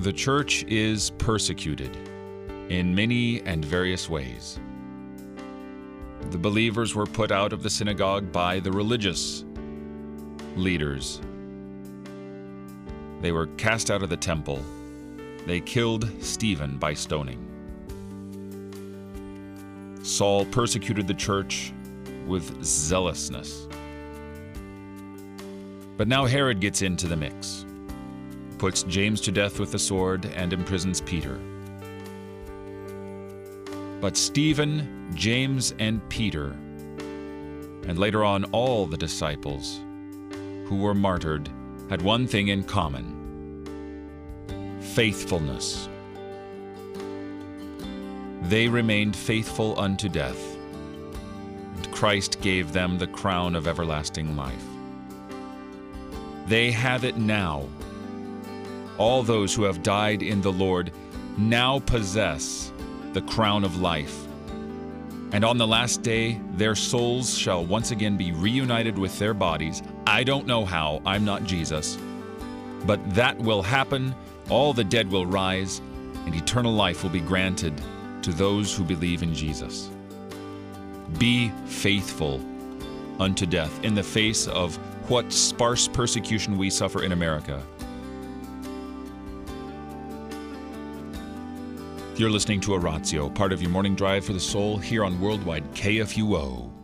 The church is persecuted in many and various ways. The believers were put out of the synagogue by the religious leaders. They were cast out of the temple. They killed Stephen by stoning. Saul persecuted the church with zealousness. But now Herod gets into the mix, puts James to death with the sword, and imprisons Peter. But Stephen, James, and Peter, and later on all the disciples who were martyred, had one thing in common faithfulness. They remained faithful unto death, and Christ gave them the crown of everlasting life. They have it now. All those who have died in the Lord now possess the crown of life. And on the last day, their souls shall once again be reunited with their bodies. I don't know how, I'm not Jesus. But that will happen, all the dead will rise, and eternal life will be granted to those who believe in Jesus. Be faithful unto death in the face of what sparse persecution we suffer in America. You're listening to Oratio, part of your morning drive for the soul here on Worldwide KFUO.